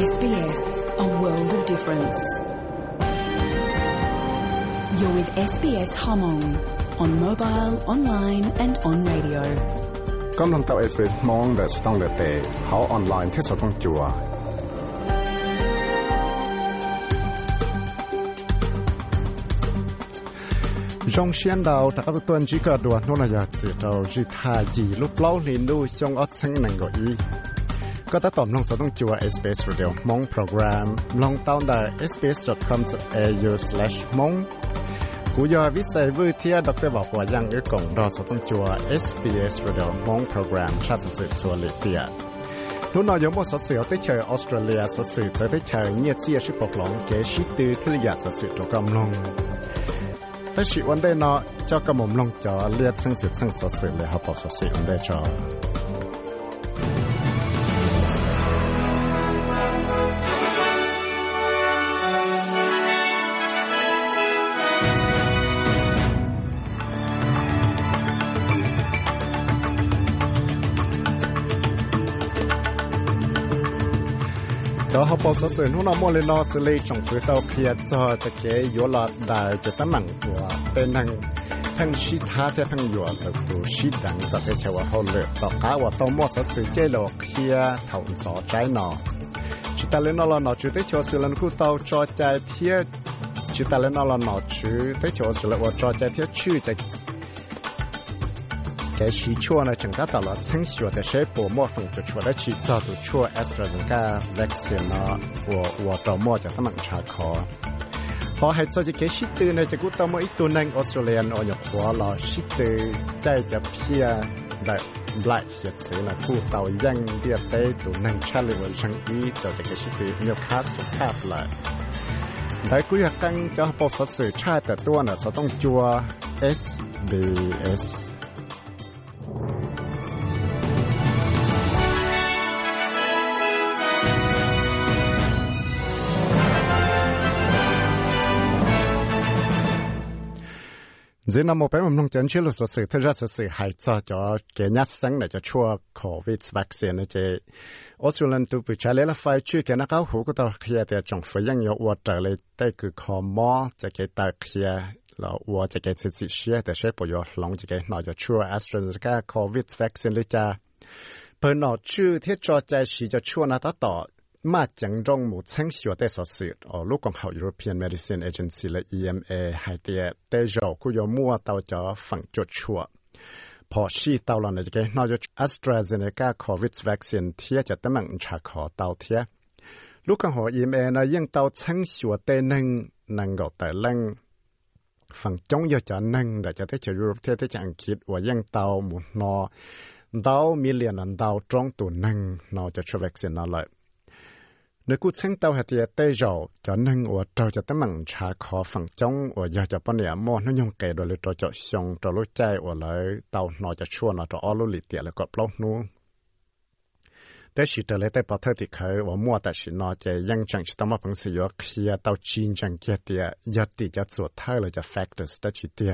SBS, a world of difference. You're with SBS Hmong on mobile, online, and on radio. กำลังตับ SBS มองแต่สต้องเดเตเขาออ ก็ตะตอมลงสต้องจัว SBS Radio มงโปรแกรมลองตาวได้ sbs.com.au/mong กูยอวิสัยวิเทียดรบอกว่ายังเอื้อกงรอสต้องจัว SBS Radio มงโปรแกรมชาติสืบสวนเลเตียนู่นนอยมสเสือติดเชยออสเตรเลียสสือจะที่เชยเงียเสียชิปกหลงเกชิตือที่ยาสสือตัวกำลงแต่ชิวันได้นอจ้ากรม่ลงจอเลือดซึ่งสืบซึ่งสสือเลยฮะบพอสสือวันได้จอ เขาบอสดสื่อนู่นอาโมเลนอสเลยจงช่วยเต้าเคลียร์จอตะเกยอยู่หลอดได้จะตั้งหนังหัวเป็นหนังพังชีท้าจะพังหยวดตัวชีดังต่เป็นเชว่าเขาเลือกต่อขาว่าต้องมอสสื่อเจโลเคลียรเท่าสอใจหนอจิตาเลนอลนอจุดที่ชัวสืลันคู่เต้าจอใจเทียจิตาเลนอลนอชื่อที่ชัวสื่อว่าจอใจเทียชื่อจะ cái xí chua này chẳng có tạo là chính xua để sẽ bổ mua phần cho chua để chỉ cho tụ chua AstraZeneca vaccine nó của của tàu mua cho các bạn trả khó họ hay cho cái xí tư này cho cũng tàu mua ít tuần năng Australian ở nhập của là xí tư chạy cho phía đại lại hiện sự là khu tàu dân địa tế tụ năng Charlie và sang ý cho cái xí tư nhiều khá số khá lại đại quý căng cho bộ sở sự traแต่ตัวน่ะจะต้องจัว SBS giờ nó một bé mình nông chén chưa lúc sự thật ra sự hại cho cho cái nhát sáng này cho chua covid vaccine này chứ Australia tu bị trả lời là phải chưa cái nó cao hữu của tao kia thì trong phải ยัง nhiều vật trở lại tới cứ khó mò cho cái ta kia là vật cho cái sự sự xe để sẽ bảo yo lòng cho cái nó cho chua AstraZeneca covid vaccine này cha เพิ่นหนอชื่อที่จอใจสีจะชั่วนะต่อ mà chẳng trong một sáng sửa tế sở sự ở lúc còn học European Medicine Agency là EMA hay tế tế dầu cũng có mua tàu cho phẳng chuột chua. Pọ sĩ tàu là nơi cái nói cho AstraZeneca COVID vaccine thiết cho tấm mạng trả khó tàu thiết. Lúc còn học EMA là yên tàu sáng sửa tế nâng năng gọi tại lăng phẳng chống do cho năng để cho tế cho Europe thế tế cho Anh Kiệt và yên tàu một nọ đau million đau trong tù năng nó cho cho vaccine nó lại. Nếu cú sinh tàu hạt tiệt tê dầu cho nên ở trâu cho tấm bằng trả khó phần trong ở giờ cho bọn nhà mua nó nhung kề rồi lấy trâu cho xong trâu lối chạy ở lại tàu nó cho chua nó cho ở lối lịt tiệt là có bao nu แต่สิแต่เลยแต่พอเธอที่เคยว่ามัวแต่สินอจะยังจังสิต้องมาพังสิยเคลียเตาจีนจังเกียเตียยอดติจะตรวจเธอเลยจะ factors แต่สิเตีย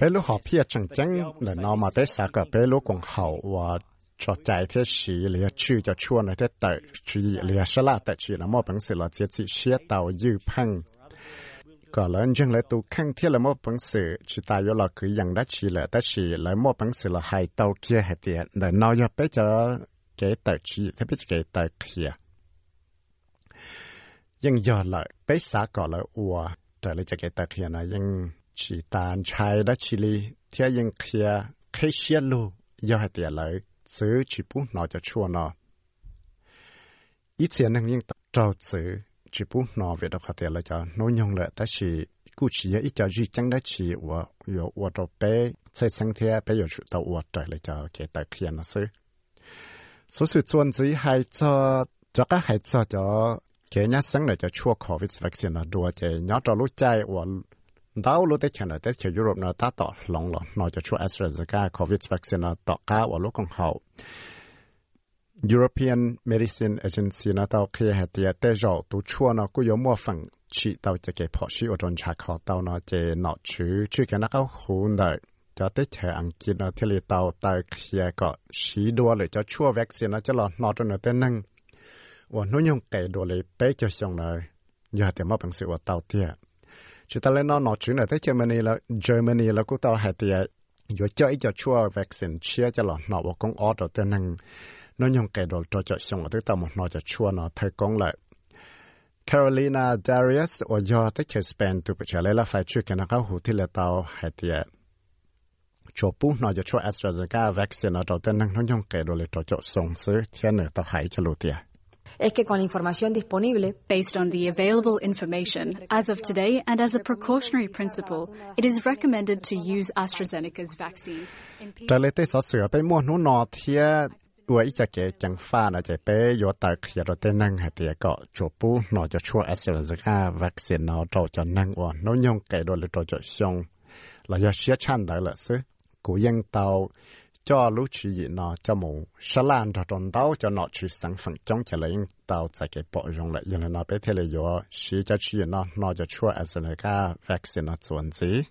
pelu họ phía chẳng chẳng là nó mà tới xa cả pelu cũng hậu và cho chạy thế sĩ lý chư cho chua này thế tự chỉ lý sẽ là tự chỉ là một bằng sự là chỉ chỉ xe tàu dư phăng có lớn chân lại tu khăn thiết là một bằng sự chỉ ta yếu là cứ rằng đã chỉ là đã chỉ là một bằng sự là hai tàu kia hai tiền để nó cho bé cho cái tờ chỉ thế biết cái tờ kia ยังยอดเลยไปสาก่อนเลยอัวแต่เลยจะเกตาเขียนนะยัง chỉ tàn chai đã chỉ li thế nhưng kia khi xiết lu do hai tiền lợi chứ chỉ bút nó cho chua nó ít tiền năng nhưng trâu chứ chỉ bút nó về đó có tiền lợi cho nó nhung lợi ta chỉ cú chỉ ít cho duy chẳng đã chỉ và yo và đồ bé xây sang thế bé yo chủ tàu và trời lợi cho cái tài kia nó xứ số sự chuẩn chỉ hai cho cho các hai cho cho cái nhát sáng này cho chua covid vaccine là đùa cái nhát cho lúc chạy và ดาวลูเตชันเดชยุโรปนาะตาต่อหลงหลอนนอจะช่วยแอสตราเซกาโควิดวัคซีนต่อก้าวลูกของเขา European Medicine Agency นะตาเคหเตียเตจอตัวช่วนะกูยมัวฟังชีตาจะเก็บพอชีอดนชาคอตานะเจนอชื่อชื่อกันนักเอาหูเได้จะเตชอังกฤษนะเทเลตาตาเคลียก็ชีดัวเลยจะช่วยวัคซีนนะจะหลอนนอตนเตนั่งว่านุยงเก่ดัวเลยเป๊ะจะส่งเลยอย่าเต่มาเป็นสือว่าเตาเตี้ย chúng ta lên nó nói chuyện là tới Germany là Germany là cũng tao hạt thì yo chơi cho chua vaccine, chia cho lọ nó bộ công order tên năng. Nó nhung cái đồ cho cho xong tới tao một nói cho chua nó thay công lại. Carolina Darius ở do tới chơi Spain tụ bچا lấy là phải chưa cái nào hủ thì là tao hạt thì cho pu nó cho chua AstraZeneca vaccine ở đầu tên năng, nó nhung cái đồ để cho cho xong sứ thiên nữa tao hãy cho lụt tiệt es que con la información disponible, based on the available information, as of today and as a precautionary principle, it is recommended to use AstraZeneca's vaccine. 这里对所说被莫努诺贴。我一直给讲法呢，就被有大企业的对能还第一个做不，那就出 AstraZeneca vaccine 那做就能我，那用给到了做就凶，那要写产的了是，古应到。 cho lũ chỉ gì nó cho mù sa lan cho tròn đau cho nó chỉ sản phẩm trong cho lấy tàu tại cái bộ dùng lại. Nhưng nó bé thế là yo chỉ cho chỉ nó nó cho chua AstraZeneca vaccine nó chuẩn gì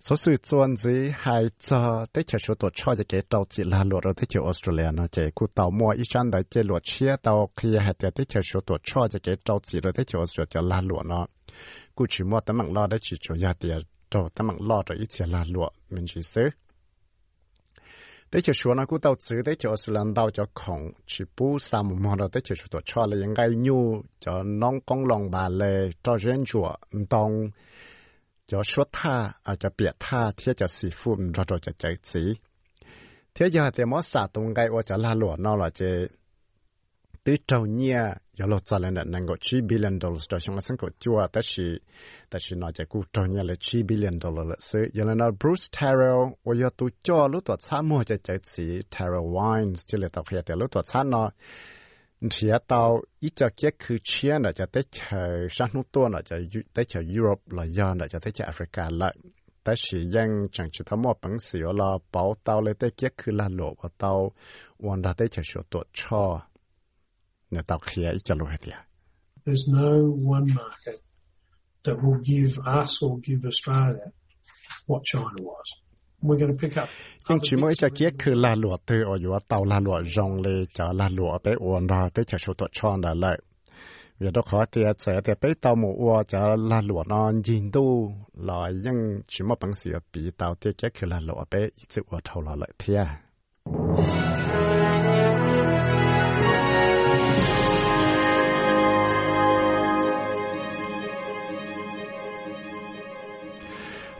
số sự chuẩn gì hay cho tới cho số tổ cho cái tàu chỉ là lụa rồi tới cho Australia nó chỉ cụ tàu mua ít chân đấy cái lụa chia tàu khi hay tới cho số tổ cho cái tàu chỉ rồi tới cho Australia là lụa nó. Cụ chỉ mua tấm bằng lo đấy, chỉ cho gia tiền tàu tấm bằng lo rồi ít chỉ là lụa, mình chỉ xứ tế cho số nó cũng tao chữ tế cho số lần đầu cho khổng chỉ bu sa một món đó tế cho số cho là những cái nhu cho nông công lòng bà lệ cho dân chùa đông cho số tha à cho biệt tha thiết cho sĩ phụ rồi rồi cho chạy chỉ thế giờ thì mỗi xã tung cái ở cho la lụa nó là chế tới trâu nhia giờ lột ra lên năng có 9 billion dollars đó chúng ta sinh có chua tất chỉ tất chỉ nói chỉ cú trâu nhia là 9 billion dollars là sự giờ là Bruce Terrell và giờ tu cho lúc tuổi sáng mua cho chạy chỉ Terrell Wines chỉ là tao khi tại lúc tuổi sáng nó thì tao ít cho cái cứ chia là cho tới chờ sang nút tua là cho tới chờ Europe là giờ là cho tới chờ Africa lạiแต่สิยังจังจิตมอปังสิอลาเปาเตาเลยแต่เกียคือลาโลว่าเตาวันดาได้จะชัวตัวชอ na tau khia i chalu hatia. There's no one market that will give us or give Australia what China was. We're going to pick up. Nhưng chỉ mỗi cái kia cứ là lụa từ ở chỗ tàu là lụa rong lê chở là lụa bé uốn ra tới chở số tọt tròn là lại. Vì đó khó thì sẽ để bé tàu mù ua chở là lụa non nhìn tu là nhưng chỉ mỗi bằng sự bị tàu tiền cái cứ là lụa bé ít chữ ở thầu là lại thiệt.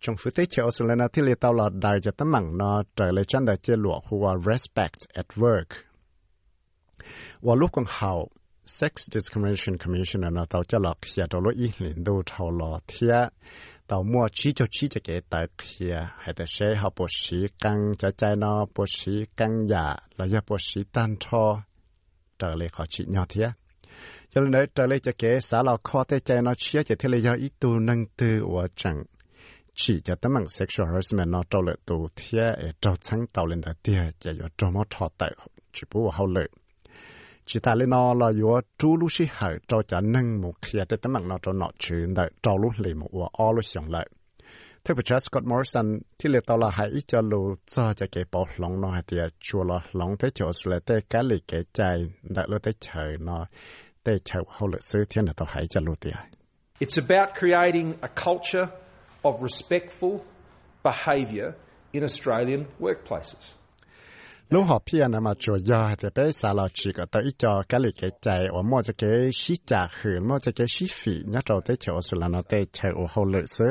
trong phía tây chiều Australia thì thì tao là đại cho tấm mạng nó trở lại chân đại chế lụa hùa respect at work. Và lúc còn hậu Sex Discrimination Commission nó tao cho là khía đồ lỗi ý liền đô thảo lọ thịa, tao mua chỉ cho chỉ cho cái tại khía, hay là sẽ học bổ sĩ căng cho trái nó bổ sĩ căng giả là do bổ sĩ tan thô, trở lại khó chỉ nhỏ thịa cho nên trở lại cho cái xã lọ khó tới trái nó chia cho thế là do ít tu nâng tư và chẳng chỉ cho tấm bằng sexual harassment nó trâu lợi tù thia ở trâu sáng tàu lên đời tia cho yo trâu mò thọ tại chỉ bố hậu lợi chỉ ta lên nó là yo chú lúc sĩ hở trâu cho nâng một khía tới tấm bằng nó trâu nọ chứ đời trâu lúc lì một ua, o lúc xong lại. Theo bà Scott Morrison thì lệ tàu là hãy ít cho lù, cho cho cái bộ lòng nó hay tia chua là lòng thế chỗ là tê cá lì cái chạy đại lúc tê chờ nó, tê chờ hậu lợi sư thiên là tàu hãy cho lù tia It's about creating a culture of respectful behaviour in Australian workplaces. lúc họ phía mà chùa do thì bé xả chỉ có tới cho cái lịch cái chạy ở mua cho cái xí trả hử mua cho cái xí phỉ nhớ trâu tới chỗ sự là nó tới chạy ở hậu lự sơ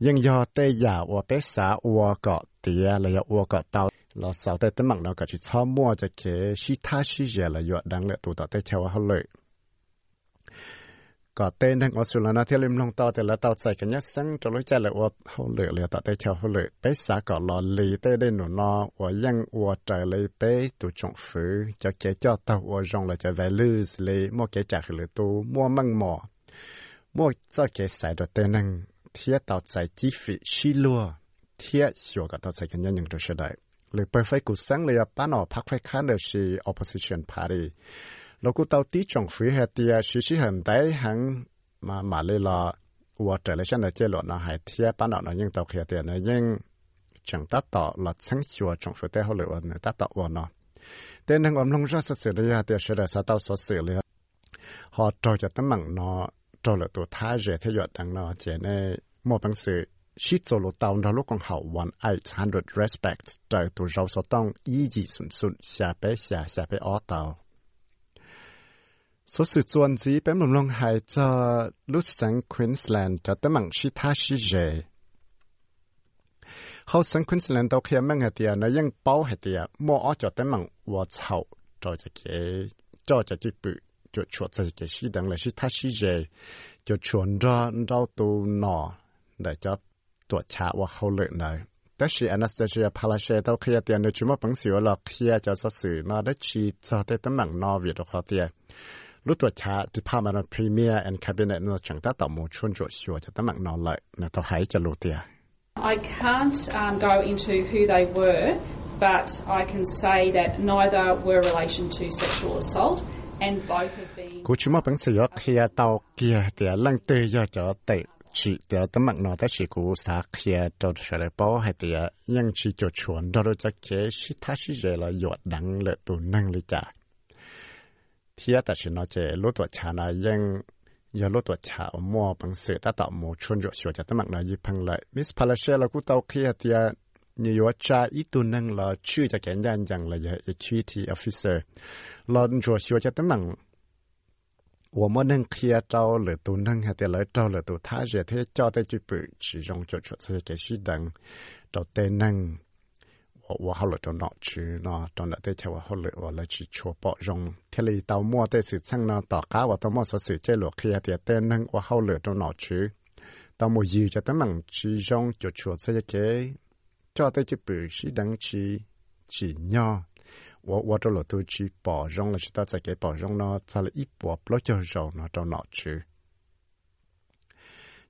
nhưng do tới giả ở bé xả ở cọ tía là ở cọ tàu. Là sau tới tấm nó có chỉ cho mua cho cái xí tha xí giờ là do đang lệ tụ tạo tới theo hậu ก็เต้นทั้งออสเตรเลียนะที่ริมลงต่อแต่ละต่อใจกันยัดซังจะรู้ใจเลยว่าเขาเหลือเลยต่อแต่ชาวเขาเหลือไปสาก็อลอลีเต้ได้หนุนนอว่ายังอวดใจเลยไปตัวจงฝือจะเกจอดตัอว่าจงเลยจะไวลูสเลยมั่วเกจากเลยตัวมั่วมั่งหมอมั่วจะเกใส่ตัวเต้นนั่งเที่ยวต่อใจจีฟิชิลัวเที่ยวชัวก็ต่อใจกันยัดยังตัวเฉยได้หรือไปไฟกุซังเลยป้าหนอพักไฟค้านเดชี opposition party lúc cô tao tí trong phía hè tia à, xí xí hẳn đấy, hắn mà mà lê lọ và trở lại chân là chế lọ nó hải thia bán nó nhưng tao khía tiền này nhưng chẳng tắt tỏ là sáng chùa trong phía tế hậu lửa nó tắt tỏ vào nó. Tên năng ông lông ra sơ sử lý tia sửa là sao tao sửa sử lý họ trò cho tấm mạng nó, trò là tụ thái rẻ thế giọt đằng nó chế này một bằng sự shit zo lo tàu ra lúc con hậu one eight hundred respect tại tụ rau số tông ý gì sụn sụn xia bé xia xia bé ó tàu. ตาวเราลูกของเขาวันไอฮันด์ respect แต่ตัวเราสต้องยี่จีสุนสุน下ไป下下ไปออตาว số sự chuẩn gì bên mình long hải cho Lucerne Queensland cho tới mạng shi tha shi dễ hậu sang Queensland đâu khi mang hạt tiền nó ยัง bao hạt tiền mua ở cho tới mạng và chậu cho cho cái cho cho cái bự cho chuột cho cái shi đằng là shi tha shi dễ cho chuẩn ra rau tu nọ để cho tuổi cha và hậu lợi này 但是 Anastasia Palaszczuk 到khi tiền nó chỉ mà bằng xíu là khi cho số sự nó đã chỉ cho tới tấm mạng nó việc đó tiền lúc tuổi cha Department of Premier and Cabinet nó chẳng ta tạo một chuyên chỗ sửa cho tấm mạng nó lại nó tao hãy cho lúc tiền I can't um, go into who they were, but I can say that neither were relation to sexual assault, and both have been. Cú chỉ mà bằng sửa khi tao kia thì lăng tê cho cho tệ chỉ thì tấm mạng nó ta chỉ cú sa kia cho trở lại bao hay thì nhưng chỉ cho chuẩn đó cho cái sĩ ta sĩ dễ là dọa đắng lệ tụ năng lý trả เทียแต่ฉันเจรู้ตัวชานายังยารู้ตัวชามัวปังเสือตาต่อมูชวนจชัวจะตั้งมักนายิพังเลยมิสพาเลเชเรากูเตาเคลียเทียนิยจาอีตุนังเราชื่อจะแกนยันยังเลยเอชีทีออฟฟิเซอร์เราจชัวจะตั้งมัง我们能看到了都能还得来找了都他热天找的就不其中就出这个是等找的能 我好了就拿去那当然对起我好了我来去确保用天里到末的事情呢大家我到末所事这落去一点点能我好了就拿去到末有就等能其中就出这个找的就不是等去去鸟我我这落都去保用了，知道这个保用呢，在了一波不就肉呢，到哪去？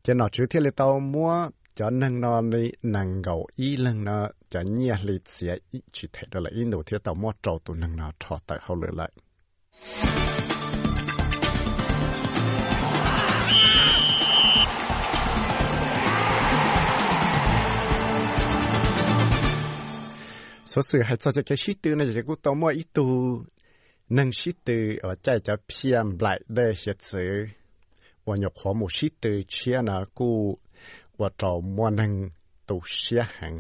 这哪去天里到末。 Cho nên nó đi năng gầu ý lần nó cho nhẹ lịch sẽ ít chỉ thấy đó là in đầu thiết tàu mua trâu tụ năng nó trò tại hậu lửa lại số sự hay cho cái shit tư này cũng tàu mua ít tu năng shit tư ở chạy cho PM lại để hiện sự và nhập khóa một shit tư chia nó cũng ว่าจอมวนังตัวเสียหัง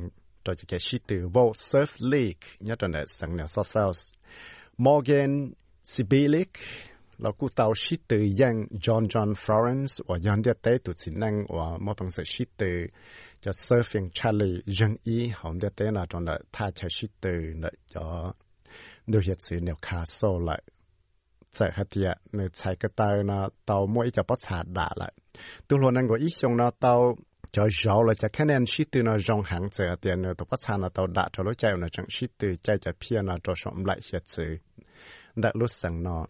ตัวจะแค่ชิตือวอลเซิร์ฟลีกเนี่ยตอนนี้สังเนี่ยซอฟเฟลส์มอร์แกนซิบิลิกเรากูเตาชิตือยังจอห์นจอห์นฟลอเรนซ์ว่ายันเดียเตตุสินังว่ามอปังเสชิตือจะเซิร์ฟยังชาลียังอีหอมเดียเตนะตอนนี้ถ้าใช้ชิตือเนี่ยจะดูเหตุสื่อเนี่ยคาโซเลย在下底啊，你踩个刀呢，到每一只不擦打了，都罗能够一上呢到。 cho giàu là cho cái nên sĩ từ nó rong hàng giờ tiền nó tụi bắt sang nó tàu đã cho lối chạy nó chẳng sĩ từ chạy cho phía nó cho sống lại hiện sự đã lúc sang nó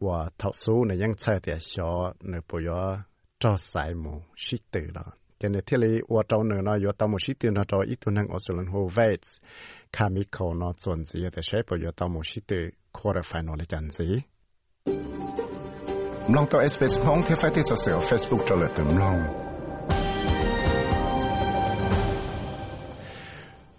và thọ số này ยัง chạy tiền cho nó bây giờ cho sai mù sĩ từ đó cho nên thế lý và trong nữa nó 有 tàu một sĩ từ nó cho ít tuần hàng Australian Whole Vets chemical nó chuẩn gì để sẽ bây giờ tàu một sĩ từ quarter final là chẳng gì Mlong to SBS Hong theo phải tiếp theo Facebook cho lời từ Mlong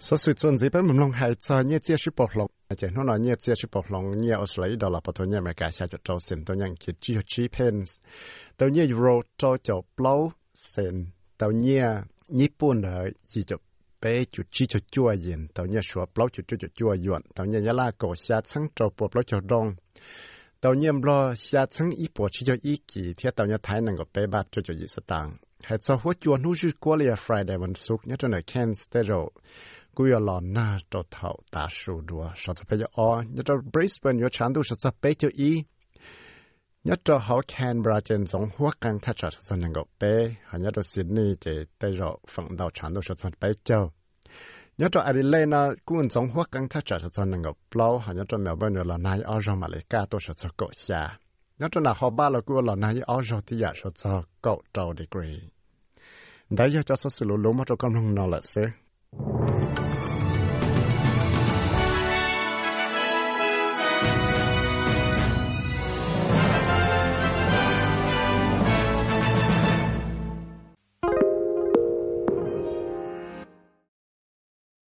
số sự chuẩn gì bên mình long hay cho nhẹ chia sẻ bọc lòng chỉ nó nói nhẹ chia sẻ bọc lòng nhẹ Australia đó là bắt đầu nhẹ mà cả xa cho trâu sen tôi nhận chỉ chỉ chỉ pence tôi nhẹ euro cho cho blow sen tôi nhẹ nhật bản ở chỉ cho bé chủ chi cho chua yin tàu nhà sủa bao chủ chua chua yuan tàu nhà la cổ xa sáng trâu bộ bao cho đông tàu nhà lo xa sáng ít bộ chi cho ít kỳ thì tàu nhà thái năng có bé bát cho cho ít sát tang hay sao hốt chua nu ju qua lia Friday วันศุกร์เนี่ยจนใน Kansas State กูยลอนหน้าจดเท่าตาสูดัวสอดไปจะอ๋อเนี่ยจะ Brisbane อยู่ชั้นดูสอดไปจะอีnhất cho họ Canberra trên giống hoa căng thắt chặt sân năng gọc bé, họ nhất cho Sydney chỉ tới rồi phẳng đầu chán đồ sân bé châu. Nhất cho Adelaide cũng giống hoa căng thắt chặt sân năng gọc lâu, họ nhất cho Melbourne là nai ở trong mà lấy cả đồ sân cổ xa. Nhất cho là họ ba là cũng là nai ở trong thì giả sân cổ trâu degree. Đấy cho cho sự lũ lũ mà cho con không nói là sẽ.